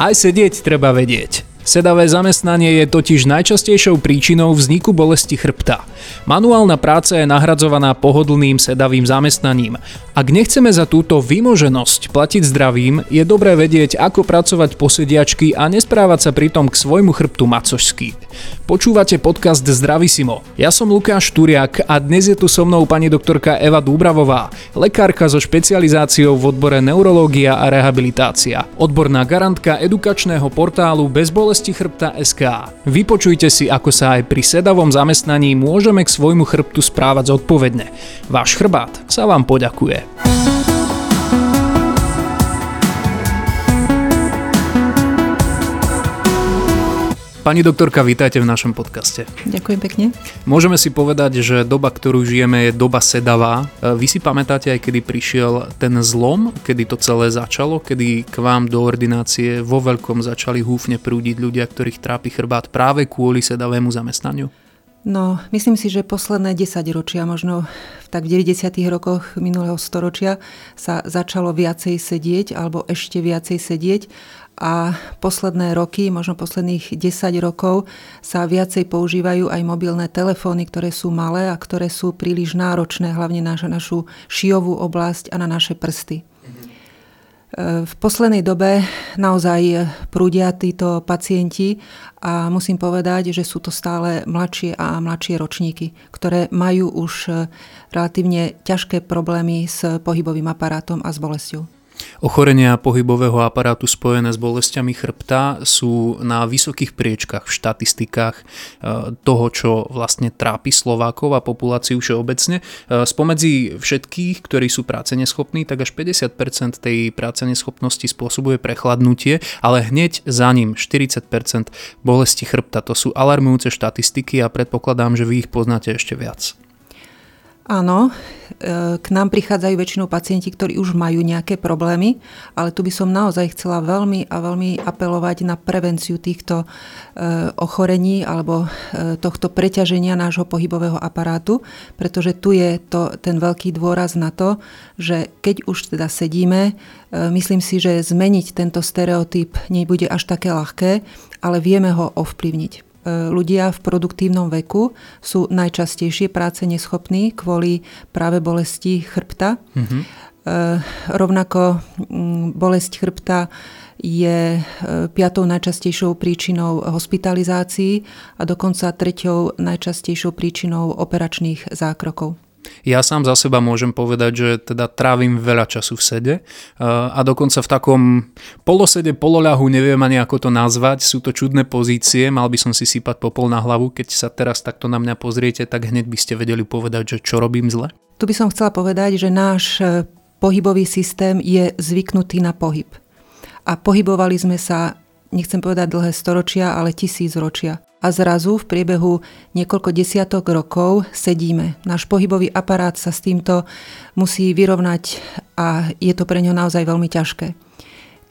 Aj sedieť treba vedieť. Sedavé zamestnanie je totiž najčastejšou príčinou vzniku bolesti chrbta. Manuálna práca je nahradzovaná pohodlným sedavým zamestnaním. Ak nechceme za túto vymoženosť platiť zdravím, je dobré vedieť, ako pracovať po sediačky a nesprávať sa pritom k svojmu chrbtu macožsky. Počúvate podcast Zdravisimo. Ja som Lukáš Turiak a dnes je tu so mnou pani doktorka Eva Dúbravová, lekárka so špecializáciou v odbore neurológia a rehabilitácia, odborná garantka edukačného portálu Bezbolesť bolesti chrbta SK. Vypočujte si, ako sa aj pri sedavom zamestnaní môžeme k svojmu chrbtu správať zodpovedne. Váš chrbát sa vám poďakuje. Pani doktorka, vítajte v našom podcaste. Ďakujem pekne. Môžeme si povedať, že doba, ktorú žijeme, je doba sedavá. E, vy si pamätáte aj, kedy prišiel ten zlom, kedy to celé začalo, kedy k vám do ordinácie vo veľkom začali húfne prúdiť ľudia, ktorých trápi chrbát práve kvôli sedavému zamestnaniu? No, myslím si, že posledné 10 ročia, možno tak v 90. rokoch minulého storočia sa začalo viacej sedieť alebo ešte viacej sedieť a posledné roky, možno posledných 10 rokov sa viacej používajú aj mobilné telefóny, ktoré sú malé a ktoré sú príliš náročné hlavne na našu šijovú oblasť a na naše prsty. V poslednej dobe naozaj prúdia títo pacienti a musím povedať, že sú to stále mladšie a mladšie ročníky, ktoré majú už relatívne ťažké problémy s pohybovým aparátom a s bolesťou. Ochorenia pohybového aparátu spojené s bolestiami chrbta sú na vysokých priečkach v štatistikách e, toho, čo vlastne trápi Slovákov a populáciu všeobecne. E, spomedzi všetkých, ktorí sú práce neschopní, tak až 50% tej práce neschopnosti spôsobuje prechladnutie, ale hneď za ním 40% bolesti chrbta. To sú alarmujúce štatistiky a predpokladám, že vy ich poznáte ešte viac. Áno, e, k nám prichádzajú väčšinou pacienti, ktorí už majú nejaké problémy, ale tu by som naozaj chcela veľmi a veľmi apelovať na prevenciu týchto e, ochorení alebo e, tohto preťaženia nášho pohybového aparátu, pretože tu je to, ten veľký dôraz na to, že keď už teda sedíme, myslím si, že zmeniť tento stereotyp nebude až také ľahké, ale vieme ho ovplyvniť. E, ľudia v produktívnom veku sú najčastejšie práce neschopní kvôli práve bolesti chrbta. Mm-hmm. Rovnako bolesť chrbta je e, piatou najčastejšou príčinou hospitalizácií a dokonca treťou najčastejšou príčinou operačných zákrokov. Ja sám za seba môžem povedať, že teda trávim veľa času v sede a dokonca v takom polosede, poloľahu, neviem ani ako to nazvať, sú to čudné pozície, mal by som si sypať popol na hlavu, keď sa teraz takto na mňa pozriete, tak hneď by ste vedeli povedať, že čo robím zle? Tu by som chcela povedať, že náš e, pohybový systém je zvyknutý na pohyb. A pohybovali sme sa, nechcem povedať dlhé storočia, ale tisíc ročia a zrazu v priebehu niekoľko desiatok rokov sedíme. Náš pohybový aparát sa s týmto musí vyrovnať a je to pre ňo naozaj veľmi ťažké.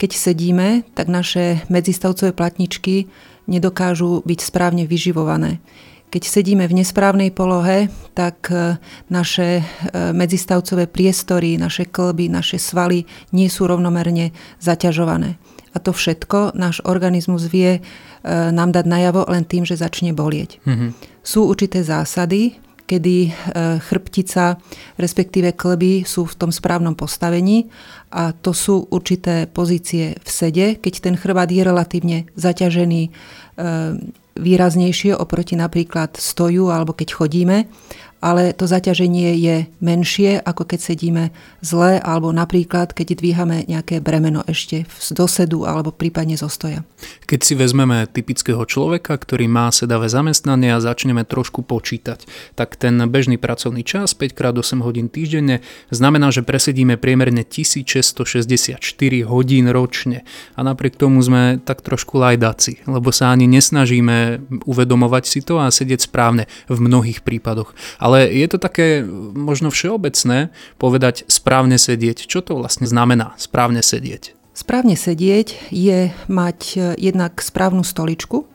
Keď sedíme, tak naše medzistavcové platničky nedokážu byť správne vyživované. Keď sedíme v nesprávnej polohe, tak e, naše e, medzistavcové priestory, naše klby, naše svaly nie sú rovnomerne zaťažované. A to všetko náš organizmus vie e, nám dať najavo len tým, že začne bolieť. Mm-hmm. Sú určité zásady, kedy e, chrbtica, respektíve klby sú v tom správnom postavení a to sú určité pozície v sede, keď ten chrbát je relatívne zaťažený e, výraznejšie oproti napríklad stoju alebo keď chodíme ale to zaťaženie je menšie, ako keď sedíme zle, alebo napríklad, keď dvíhame nejaké bremeno ešte z dosedu alebo prípadne zo stoja. Keď si vezmeme typického človeka, ktorý má sedavé zamestnanie a začneme trošku počítať, tak ten bežný pracovný čas 5x8 hodín týždenne znamená, že presedíme priemerne 1664 hodín ročne. A napriek tomu sme tak trošku lajdáci, lebo sa ani nesnažíme uvedomovať si to a sedieť správne v mnohých prípadoch. Ale ale je to také možno všeobecné povedať správne sedieť. Čo to vlastne znamená správne sedieť? Správne sedieť je mať e, jednak správnu stoličku,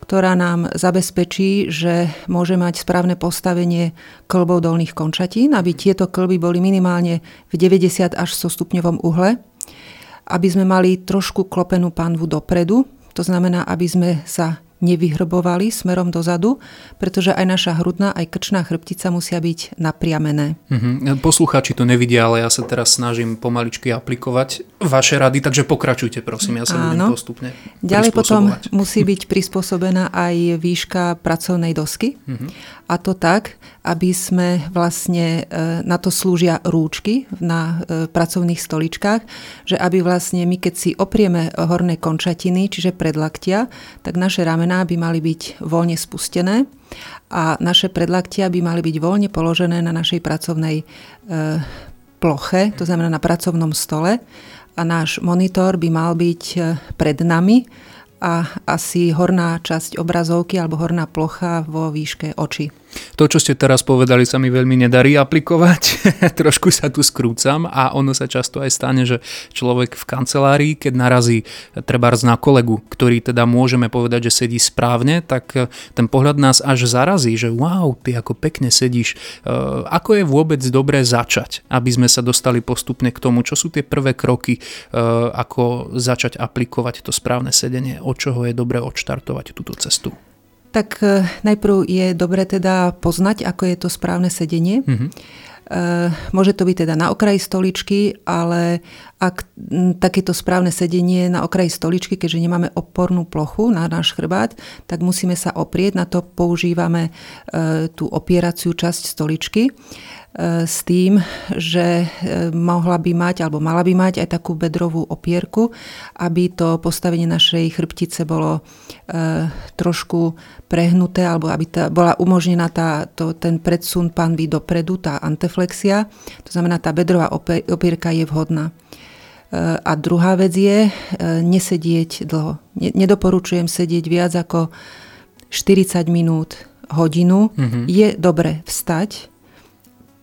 ktorá nám zabezpečí, že môže mať správne postavenie klbov dolných končatín, aby tieto klby boli minimálne v 90 až 100 stupňovom uhle. aby sme mali trošku klopenú panvu dopredu, to znamená, aby sme sa nevyhrbovali smerom dozadu, pretože aj naša hrudná, aj krčná chrbtica musia byť napriamené. Uh-huh. Poslucháči to nevidia, ale ja sa teraz snažím pomaličky aplikovať vaše rady, takže pokračujte prosím, ja sa Áno. budem postupne Ďalej potom musí byť prispôsobená aj výška pracovnej dosky uh-huh. a to tak, aby sme vlastne, e, na to slúžia rúčky na e, pracovných stoličkách, že aby vlastne my keď si oprieme horné končatiny, čiže predlaktia, tak naše rame ramená by mali byť voľne spustené a naše predlaktia by mali byť voľne položené na našej pracovnej e, ploche, to znamená na pracovnom stole a náš monitor by mal byť e, pred nami a asi horná časť obrazovky alebo horná plocha vo výške očí. To, čo ste teraz povedali, sa mi veľmi nedarí aplikovať. Trošku sa tu skrúcam a ono sa často aj stane, že človek v kancelárii, keď narazí treba na kolegu, ktorý teda môžeme povedať, že sedí správne, tak eh, ten pohľad nás až zarazí, že wow, ty ako pekne sedíš. Eh, ako je vôbec dobré začať, aby sme sa dostali postupne k tomu, čo sú tie prvé kroky, eh, ako začať aplikovať to správne sedenie, od čoho je dobré odštartovať túto cestu? Tak e, najprv je dobre teda poznať, ako je to správne sedenie. Mm-hmm. Môže to byť teda na okraji stoličky, ale ak takéto správne sedenie na okraji stoličky, keďže nemáme opornú plochu na náš chrbát, tak musíme sa oprieť. Na to používame e, tú opieraciu časť stoličky s tým, že e, mohla by mať alebo mala by mať aj takú bedrovú opierku, aby to postavenie našej chrbtice bolo e, trošku prehnuté alebo aby tá, bola umožnená tá, to, ten predsun panvy dopredu, tá anteflexia. To znamená, tá bedrová opierka je vhodná. E, a druhá vec je nesedieť dlho. Nedoporučujem sedieť viac ako 40 minút, hodinu. Mm-hmm. Je dobre vstať,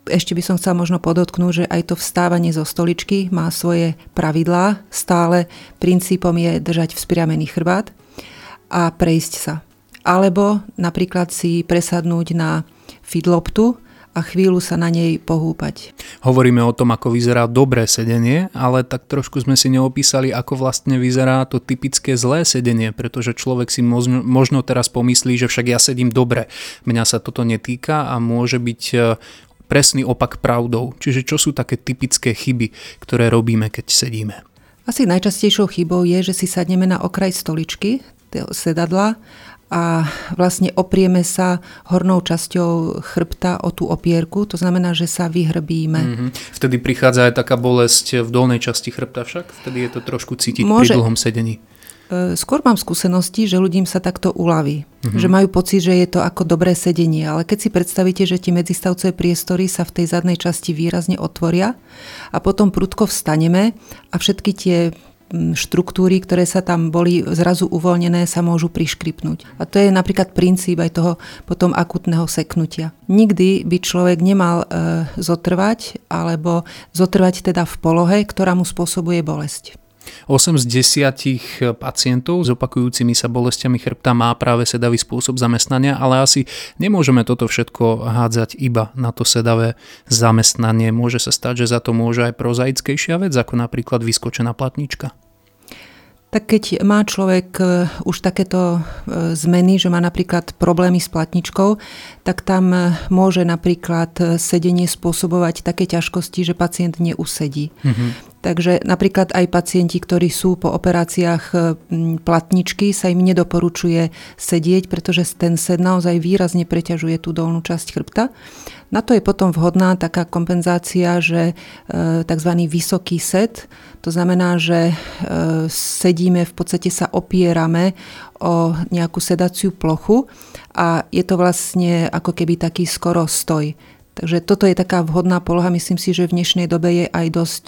ešte by som chcela možno podotknúť, že aj to vstávanie zo stoličky má svoje pravidlá. Stále princípom je držať vzpriamený chrbát a prejsť sa. Alebo napríklad si presadnúť na fidloptu a chvíľu sa na nej pohúpať. Hovoríme o tom, ako vyzerá dobré sedenie, ale tak trošku sme si neopísali, ako vlastne vyzerá to typické zlé sedenie, pretože človek si možno, možno teraz pomyslí, že však ja sedím dobre. Mňa sa toto netýka a môže byť presný opak pravdou. Čiže čo sú také typické chyby, ktoré robíme, keď sedíme? Asi najčastejšou chybou je, že si sadneme na okraj stoličky, sedadla a vlastne oprieme sa hornou časťou chrbta o tú opierku, to znamená, že sa vyhrbíme. Mm-hmm. Vtedy prichádza aj taká bolesť v dolnej časti chrbta však? Vtedy je to trošku cítiť Môže, pri dlhom sedení. E, skôr mám skúsenosti, že ľudím sa takto uľaví. Mm-hmm. Že majú pocit, že je to ako dobré sedenie. Ale keď si predstavíte, že tie medzistavcové priestory sa v tej zadnej časti výrazne otvoria a potom prudko vstaneme a všetky tie štruktúry, ktoré sa tam boli zrazu uvoľnené, sa môžu priškripnúť. A to je napríklad princíp aj toho potom akutného seknutia. Nikdy by človek nemal e, zotrvať alebo zotrvať teda v polohe, ktorá mu spôsobuje bolesť. 8 z 10 pacientov s opakujúcimi sa bolestiami chrbta má práve sedavý spôsob zamestnania, ale asi nemôžeme toto všetko hádzať iba na to sedavé zamestnanie. Môže sa stať, že za to môže aj prozaickejšia vec, ako napríklad vyskočená platnička. Tak keď má človek e, už takéto e, zmeny, že má napríklad problémy s platničkou, tak tam e, môže napríklad sedenie spôsobovať také ťažkosti, že pacient neusedí. Mm-hmm. Takže napríklad aj pacienti, ktorí sú po operáciách e, platničky, sa im nedoporučuje sedieť, pretože ten sed naozaj výrazne preťažuje tú dolnú časť chrbta. Na to je potom vhodná taká kompenzácia, že e, tzv. vysoký sed, to znamená, že e, sedíme, v podstate sa opierame o nejakú sedaciu plochu a je to vlastne ako keby taký skoro stoj. Takže toto je taká vhodná poloha. Myslím si, že v dnešnej dobe je aj dosť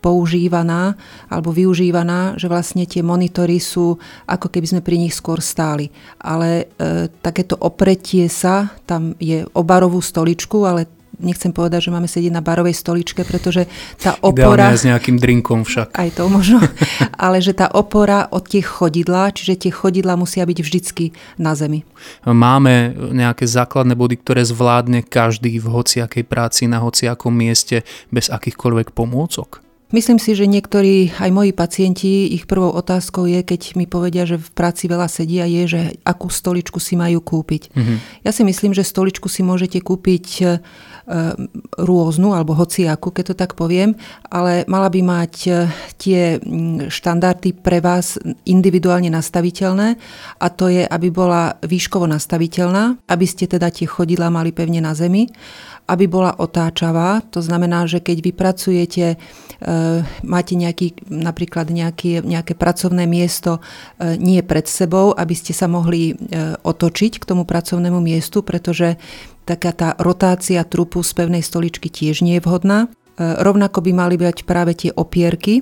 používaná alebo využívaná, že vlastne tie monitory sú ako keby sme pri nich skôr stáli. Ale e, takéto opretie sa, tam je o barovú stoličku, ale nechcem povedať, že máme sedieť na barovej stoličke, pretože tá opora... Ideálne s nejakým drinkom však. Aj to možno. ale že tá opora od tie chodidla, čiže tie chodidla musia byť vždycky na zemi. Máme nejaké základné body, ktoré zvládne každý v hociakej práci, na hociakom mieste, bez akýchkoľvek pomôcok? Myslím si, že niektorí, aj moji pacienti, ich prvou otázkou je, keď mi povedia, že v práci veľa sedia, je, že akú stoličku si majú kúpiť. Mm-hmm. Ja si myslím, že stoličku si môžete kúpiť e, rôznu, alebo hociakú, keď to tak poviem, ale mala by mať e, tie štandardy pre vás individuálne nastaviteľné a to je, aby bola výškovo nastaviteľná, aby ste teda tie chodidla mali pevne na zemi aby bola otáčavá. To znamená, že keď vy pracujete, e, máte nejaký, napríklad nejaké, nejaké pracovné miesto e, nie pred sebou, aby ste sa mohli e, otočiť k tomu pracovnému miestu, pretože taká tá rotácia trupu z pevnej stoličky tiež nie je vhodná. Rovnako by mali byť práve tie opierky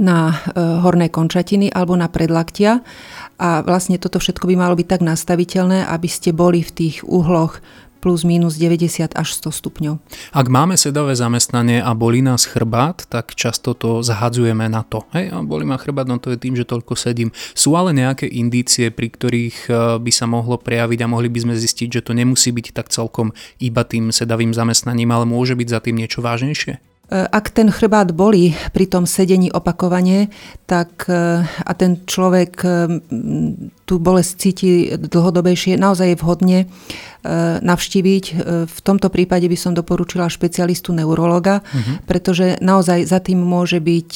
na horné končatiny alebo na predlaktia a vlastne toto všetko by malo byť tak nastaviteľné, aby ste boli v tých uhloch plus minus 90 až 100 stupňov. Ak máme sedavé zamestnanie a bolí nás chrbát, tak často to zahadzujeme na to. Hej, a bolí ma chrbát, no to je tým, že toľko sedím. Sú ale nejaké indície, pri ktorých e, by sa mohlo prejaviť a mohli by sme zistiť, že to nemusí byť tak celkom iba tým sedavým zamestnaním, ale môže byť za tým niečo vážnejšie? E, ak ten chrbát bolí pri tom sedení opakovane, tak e, a ten človek e, tú bolesť cíti dlhodobejšie, naozaj je vhodne navštíviť. V tomto prípade by som doporučila špecialistu neurologa, uh-huh. pretože naozaj za tým môže byť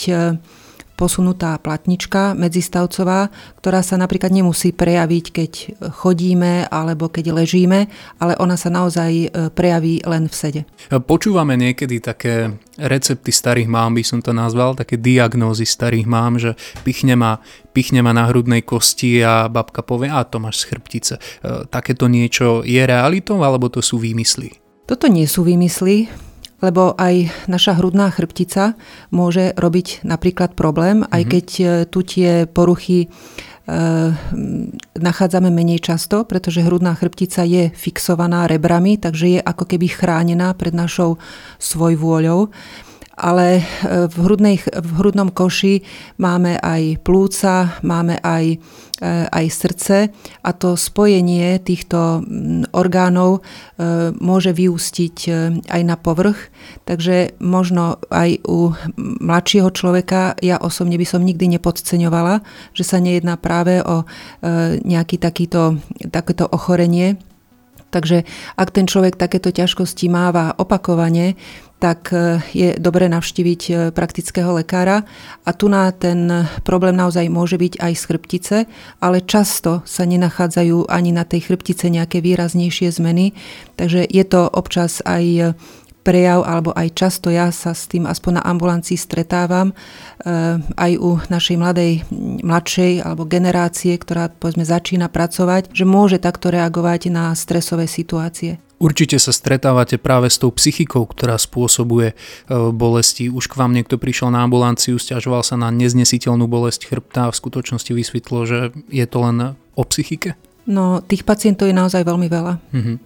posunutá platnička medzistavcová, ktorá sa napríklad nemusí prejaviť, keď chodíme alebo keď ležíme, ale ona sa naozaj e, prejaví len v sede. Počúvame niekedy také recepty starých mám, by som to nazval, také diagnózy starých mám, že pichne ma, pichne ma na hrudnej kosti a babka povie, a to máš z chrbtice. E, takéto niečo je realitou alebo to sú výmysly? Toto nie sú výmysly lebo aj naša hrudná chrbtica môže robiť napríklad problém, aj mhm. keď e, tu tie poruchy e, nachádzame menej často, pretože hrudná chrbtica je fixovaná rebrami, takže je ako keby chránená pred našou svojvôľou ale e, v, hrudnej, v hrudnom koši máme aj plúca, máme aj, e, aj srdce a to spojenie týchto orgánov e, môže vyústiť aj na povrch. Takže možno aj u mladšieho človeka, ja osobne by som nikdy nepodceňovala, že sa nejedná práve o nejaký takýto, takéto ochorenie, Takže ak ten človek takéto ťažkosti máva opakovane, tak e, je dobre navštíviť e, praktického lekára. A tu na ten problém naozaj môže byť aj z chrbtice, ale často sa nenachádzajú ani na tej chrbtice nejaké výraznejšie zmeny, takže je to občas aj prejav, alebo aj často ja sa s tým aspoň na ambulancii stretávam, aj u našej mladej, mladšej alebo generácie, ktorá povedzme začína pracovať, že môže takto reagovať na stresové situácie. Určite sa stretávate práve s tou psychikou, ktorá spôsobuje eh, bolesti. Už k vám niekto prišiel na ambulanciu, stiažoval sa na neznesiteľnú bolesť chrbta a v skutočnosti vysvetlo, že je to len o psychike? No, tých pacientov je naozaj veľmi veľa. Mm-hmm.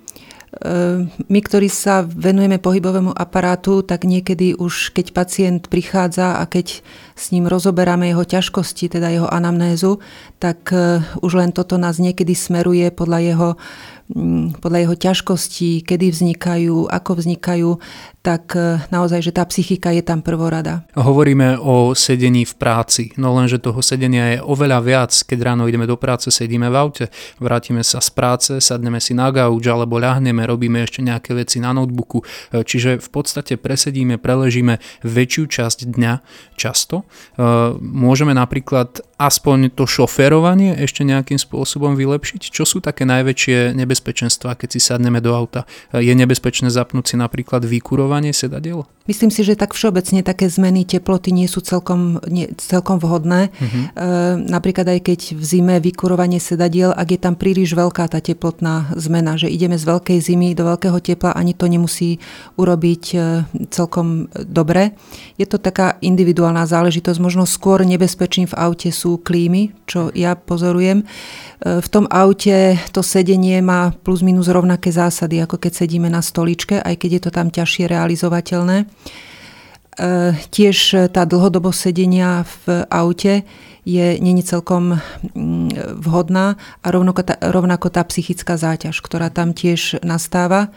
My, ktorí sa venujeme pohybovému aparátu, tak niekedy už keď pacient prichádza a keď s ním rozoberáme jeho ťažkosti, teda jeho anamnézu, tak eh, už len toto nás niekedy smeruje podľa jeho podľa jeho ťažkostí, kedy vznikajú, ako vznikajú, tak e, naozaj, že tá psychika je tam prvorada. Hovoríme o sedení v práci, no lenže toho sedenia je oveľa viac, keď ráno ideme do práce, sedíme v aute, vrátime sa z práce, sadneme si na gauč alebo ľahneme, robíme ešte nejaké veci na notebooku, e, čiže v podstate presedíme, preležíme väčšiu časť dňa často. E, môžeme napríklad aspoň to šoférovanie ešte nejakým spôsobom vylepšiť? Čo sú také najväčšie nebezpečné nebezpečenstva, keď si sadneme do auta. Je nebezpečné zapnúť si napríklad vykurovanie sedadiel? Myslím si, že tak všeobecne také zmeny teploty nie sú celkom, nie, celkom vhodné. Uh-huh. E, napríklad aj keď v zime vykurovanie sedadiel, ak je tam príliš veľká tá teplotná zmena, že ideme z veľkej zimy do veľkého tepla, ani to nemusí urobiť e, celkom dobre. Je to taká individuálna záležitosť. Možno skôr nebezpečím v aute sú klímy, čo ja pozorujem. V tom aute to sedenie má plus minus rovnaké zásady, ako keď sedíme na stoličke, aj keď je to tam ťažšie realizovateľné. E, tiež tá dlhodobosť sedenia v aute je není celkom mm, vhodná a rovnako tá, rovnako tá psychická záťaž, ktorá tam tiež nastáva.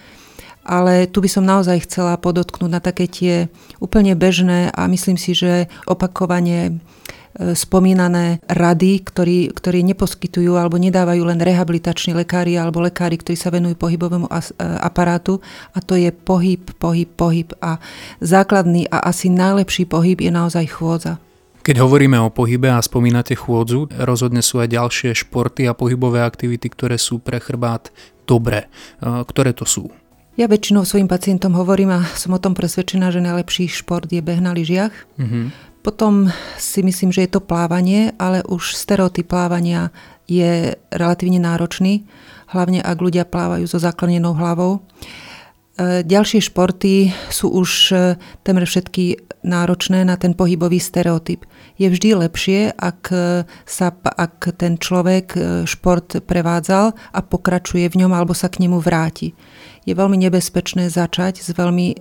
ale tu by som naozaj chcela podotknúť na také tie úplne bežné a myslím si, že opakovanie spomínané rady, ktorí, ktorí neposkytujú alebo nedávajú len rehabilitační lekári alebo lekári, ktorí sa venujú pohybovému e, aparátu a to je pohyb, pohyb, pohyb a základný a asi najlepší pohyb je naozaj chôdza. Keď hovoríme o pohybe a spomínate chôdzu, rozhodne sú aj ďalšie športy a pohybové aktivity, ktoré sú pre chrbát dobré. E, ktoré to sú? Ja väčšinou svojim pacientom hovorím a som o tom presvedčená, že najlepší šport je beh na lyžiach. Mm-hmm potom si myslím, že je to plávanie, ale už stereotyp plávania je relatívne náročný, hlavne ak ľudia plávajú so zaklonenou hlavou. E, ďalšie športy sú už e, temer všetky náročné na ten pohybový stereotyp. Je vždy lepšie, ak, e, sa, ak ten človek šport prevádzal a pokračuje v ňom alebo sa k nemu vráti. Je veľmi nebezpečné začať s veľmi e,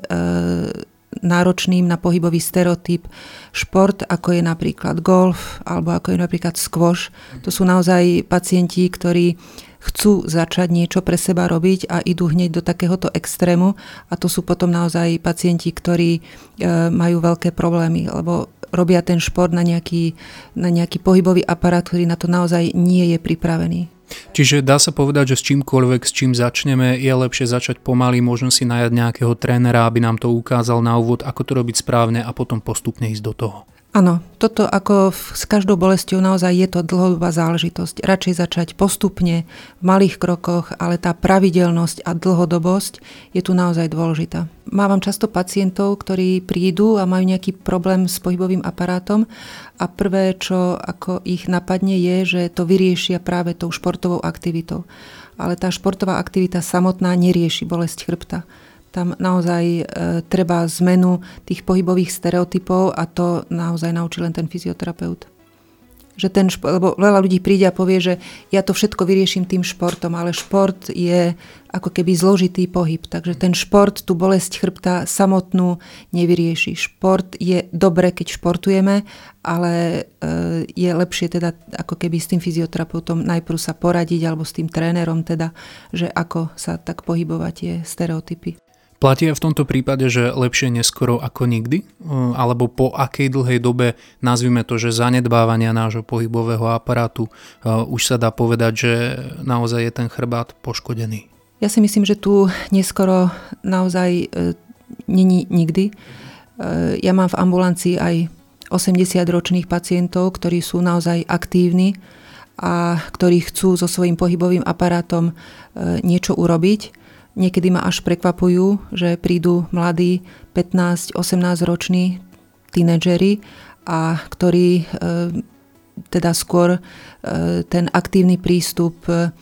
náročným na pohybový stereotyp šport, ako je napríklad golf alebo ako je napríklad squash. To sú naozaj pacienti, ktorí chcú začať niečo pre seba robiť a idú hneď do takéhoto extrému a to sú potom naozaj pacienti, ktorí e, majú veľké problémy, lebo robia ten šport na nejaký, na nejaký pohybový aparát, ktorý na to naozaj nie je pripravený. Čiže dá sa povedať, že s čímkoľvek, s čím začneme, je lepšie začať pomaly, možno si najať nejakého trénera, aby nám to ukázal na úvod, ako to robiť správne a potom postupne ísť do toho. Áno, toto ako s každou bolestou naozaj je to dlhodobá záležitosť. Radšej začať postupne, v malých krokoch, ale tá pravidelnosť a dlhodobosť je tu naozaj dôležitá. Mávam často pacientov, ktorí prídu a majú nejaký problém s pohybovým aparátom a prvé, čo ako ich napadne, je, že to vyriešia práve tou športovou aktivitou. Ale tá športová aktivita samotná nerieši bolesť chrbta tam naozaj e, treba zmenu tých pohybových stereotypov a to naozaj naučí len ten fyzioterapeut. Že ten šport, lebo veľa ľudí príde a povie, že ja to všetko vyrieším tým športom, ale šport je ako keby zložitý pohyb. Takže ten šport, tú bolesť chrbta samotnú nevyrieši. Šport je dobre, keď športujeme, ale e, je lepšie teda ako keby s tým fyzioterapeutom najprv sa poradiť alebo s tým trénerom teda, že ako sa tak pohybovať tie stereotypy. Platí v tomto prípade, že lepšie neskoro ako nikdy? Alebo po akej dlhej dobe, nazvime to, že zanedbávania nášho pohybového aparátu, už sa dá povedať, že naozaj je ten chrbát poškodený? Ja si myslím, že tu neskoro naozaj není nikdy. Ja mám v ambulancii aj 80-ročných pacientov, ktorí sú naozaj aktívni a ktorí chcú so svojím pohybovým aparátom niečo urobiť Niekedy ma až prekvapujú, že prídu mladí 15-18 roční tínedžeri a ktorí e, teda skôr e, ten aktívny prístup e,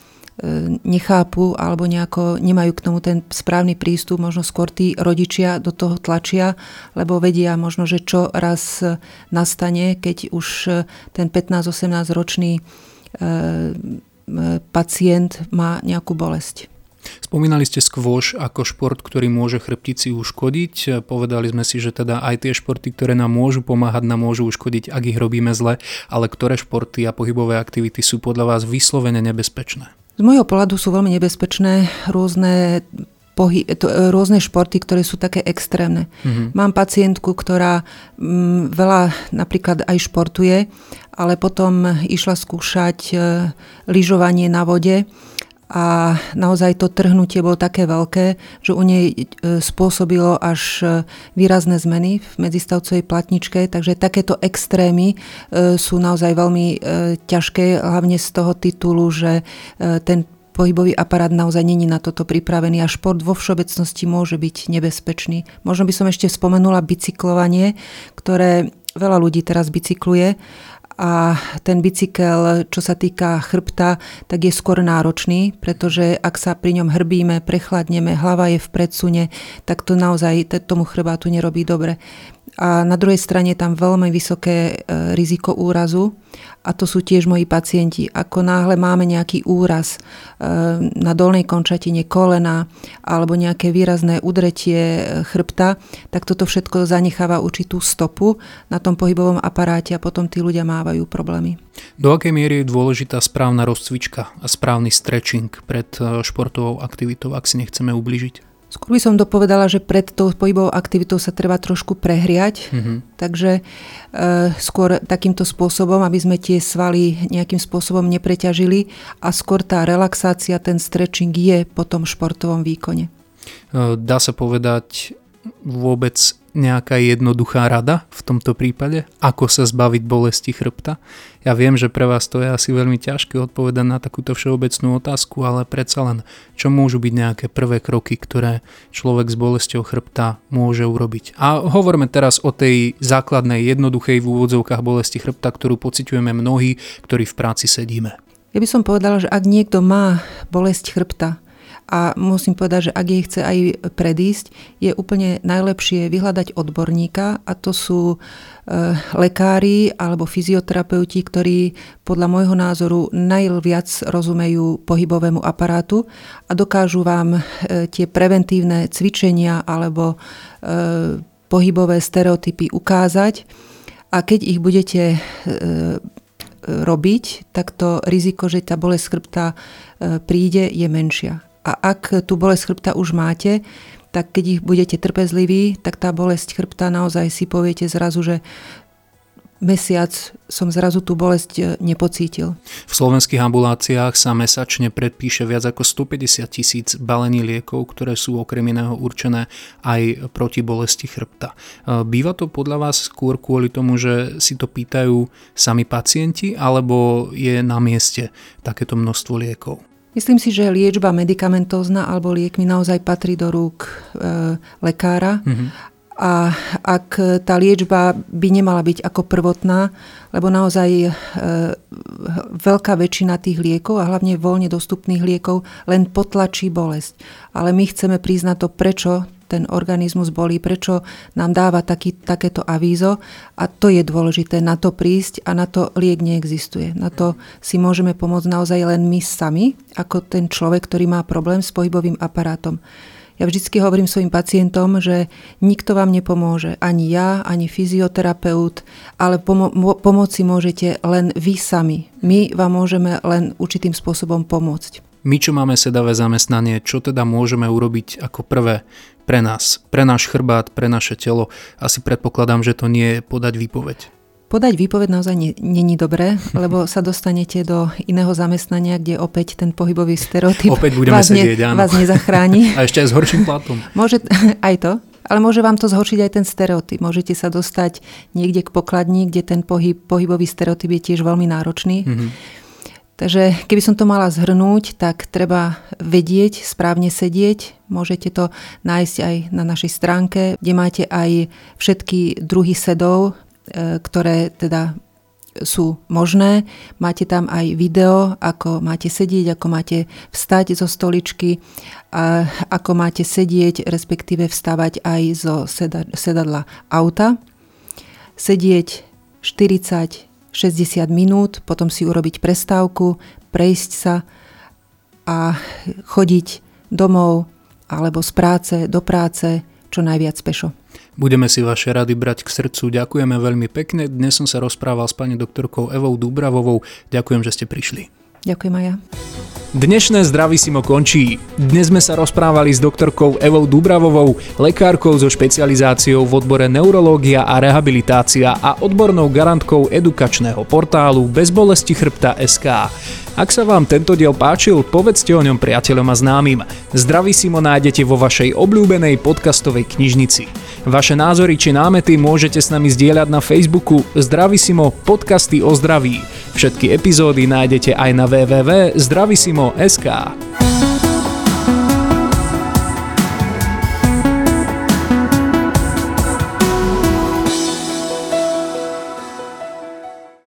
nechápu alebo nejako nemajú k tomu ten správny prístup, možno skôr tí rodičia do toho tlačia, lebo vedia možno, že čo raz nastane, keď už ten 15-18 ročný pacient má nejakú bolesť. Spomínali ste skôš ako šport, ktorý môže chrbtici uškodiť. Povedali sme si, že teda aj tie športy, ktoré nám môžu pomáhať, nám môžu uškodiť, ak ich robíme zle, ale ktoré športy a pohybové aktivity sú podľa vás vyslovene nebezpečné? Z môjho pohľadu sú veľmi nebezpečné rôzne pohy- to, rôzne športy, ktoré sú také extrémne. Mm-hmm. Mám pacientku, ktorá m, mm, veľa napríklad aj športuje, ale potom išla skúšať e, lyžovanie na vode a naozaj to trhnutie bolo také veľké, že u nej e, spôsobilo až e, výrazné zmeny v medzistavcovej platničke, takže takéto extrémy e, sú naozaj veľmi ťažké, hlavne z toho titulu, že ten pohybový aparát naozaj není na toto pripravený a šport vo všeobecnosti môže byť nebezpečný. Možno by som ešte spomenula bicyklovanie, ktoré veľa ľudí teraz bicykluje a ten bicykel, čo sa týka chrbta, tak je skôr náročný, pretože ak sa pri ňom hrbíme, prechladneme, hlava je v predsune, tak to naozaj tomu chrbátu nerobí dobre. A na druhej strane tam veľmi vysoké e, riziko úrazu a to sú tiež moji pacienti. Ako náhle máme nejaký úraz e, na dolnej končatine kolena alebo nejaké výrazné udretie e, chrbta, tak toto všetko zanecháva určitú stopu na tom pohybovom aparáte a potom tí ľudia mávajú problémy. Do akej miery je dôležitá správna rozcvička a správny stretching pred športovou aktivitou, ak si nechceme ubližiť? Skôr by som dopovedala, že pred tou pohybovou aktivitou sa treba trošku prehriať, mm-hmm. takže e, skôr takýmto spôsobom, aby sme tie svaly nejakým spôsobom nepreťažili a skôr tá relaxácia, ten stretching je po tom športovom výkone. E, dá sa povedať vôbec nejaká jednoduchá rada v tomto prípade, ako sa zbaviť bolesti chrbta? Ja viem, že pre vás to je asi veľmi ťažké odpovedať na takúto všeobecnú otázku, ale predsa len, čo môžu byť nejaké prvé kroky, ktoré človek s bolesťou chrbta môže urobiť? A hovoríme teraz o tej základnej, jednoduchej v úvodzovkách bolesti chrbta, ktorú pociťujeme mnohí, ktorí v práci sedíme. Ja by som povedala, že ak niekto má bolesť chrbta, a musím povedať, že ak jej chce aj predísť, je úplne najlepšie vyhľadať odborníka a to sú e, lekári alebo fyzioterapeuti, ktorí podľa môjho názoru najviac rozumejú pohybovému aparátu a dokážu vám e, tie preventívne cvičenia alebo e, pohybové stereotypy ukázať a keď ich budete robiť, tak to riziko, že tá bolesť chrbta príde, je menšia. A ak tú bolesť chrbta už máte, tak keď ich budete trpezliví, tak tá bolesť chrbta naozaj si poviete zrazu, že mesiac som zrazu tú bolesť e, nepocítil. V slovenských ambuláciách sa mesačne predpíše viac ako 150 tisíc balení liekov, ktoré sú okrem iného určené aj proti bolesti chrbta. E, býva to podľa vás skôr kvôli tomu, že si to pýtajú sami pacienti, alebo je na mieste takéto množstvo liekov? Myslím si, že liečba medicamentózna alebo liekmi naozaj patrí do rúk e, lekára. Mm-hmm. A ak tá liečba by nemala byť ako prvotná, lebo naozaj e, veľká väčšina tých liekov a hlavne voľne dostupných liekov len potlačí bolesť. Ale my chceme priznať to, prečo ten organizmus bolí, prečo nám dáva taký, takéto avízo a to je dôležité na to prísť a na to liek neexistuje. Na to si môžeme pomôcť naozaj len my sami, ako ten človek, ktorý má problém s pohybovým aparátom. Ja vždycky hovorím svojim pacientom, že nikto vám nepomôže, ani ja, ani fyzioterapeut, ale pomo- pomoci môžete len vy sami. My vám môžeme len určitým spôsobom pomôcť. My, čo máme sedavé zamestnanie, čo teda môžeme urobiť ako prvé pre nás, pre náš chrbát, pre naše telo? Asi predpokladám, že to nie je podať výpoveď. Podať výpoveď naozaj není dobré, lebo sa dostanete do iného zamestnania, kde opäť ten pohybový stereotyp opäť budeme vás, sedieť, ne, áno. vás nezachráni. A ešte aj s horším platom. Môže, aj to, ale môže vám to zhoršiť aj ten stereotyp. Môžete sa dostať niekde k pokladni, kde ten pohyb, pohybový stereotyp je tiež veľmi náročný. Mm-hmm Takže keby som to mala zhrnúť, tak treba vedieť, správne sedieť. Môžete to nájsť aj na našej stránke, kde máte aj všetky druhy sedov, e, ktoré teda sú možné. Máte tam aj video, ako máte sedieť, ako máte vstať zo stoličky, a ako máte sedieť, respektíve vstávať aj zo sedadla auta. Sedieť 40 60 minút, potom si urobiť prestávku, prejsť sa a chodiť domov alebo z práce do práce čo najviac pešo. Budeme si vaše rady brať k srdcu. Ďakujeme veľmi pekne. Dnes som sa rozprával s pani doktorkou Evou Dubravovou. Ďakujem, že ste prišli. Ďakujem aj ja. Dnešné Zdravisimo končí. Dnes sme sa rozprávali s doktorkou Evou Dubravovou, lekárkou so špecializáciou v odbore neurológia a rehabilitácia a odbornou garantkou edukačného portálu Bezbolesti chrbta SK. Ak sa vám tento diel páčil, povedzte o ňom priateľom a známym. Zdravisimo nájdete vo vašej obľúbenej podcastovej knižnici. Vaše názory či námety môžete s nami zdieľať na Facebooku Zdravisimo podcasty o zdraví. Všetky epizódy nájdete aj na SK.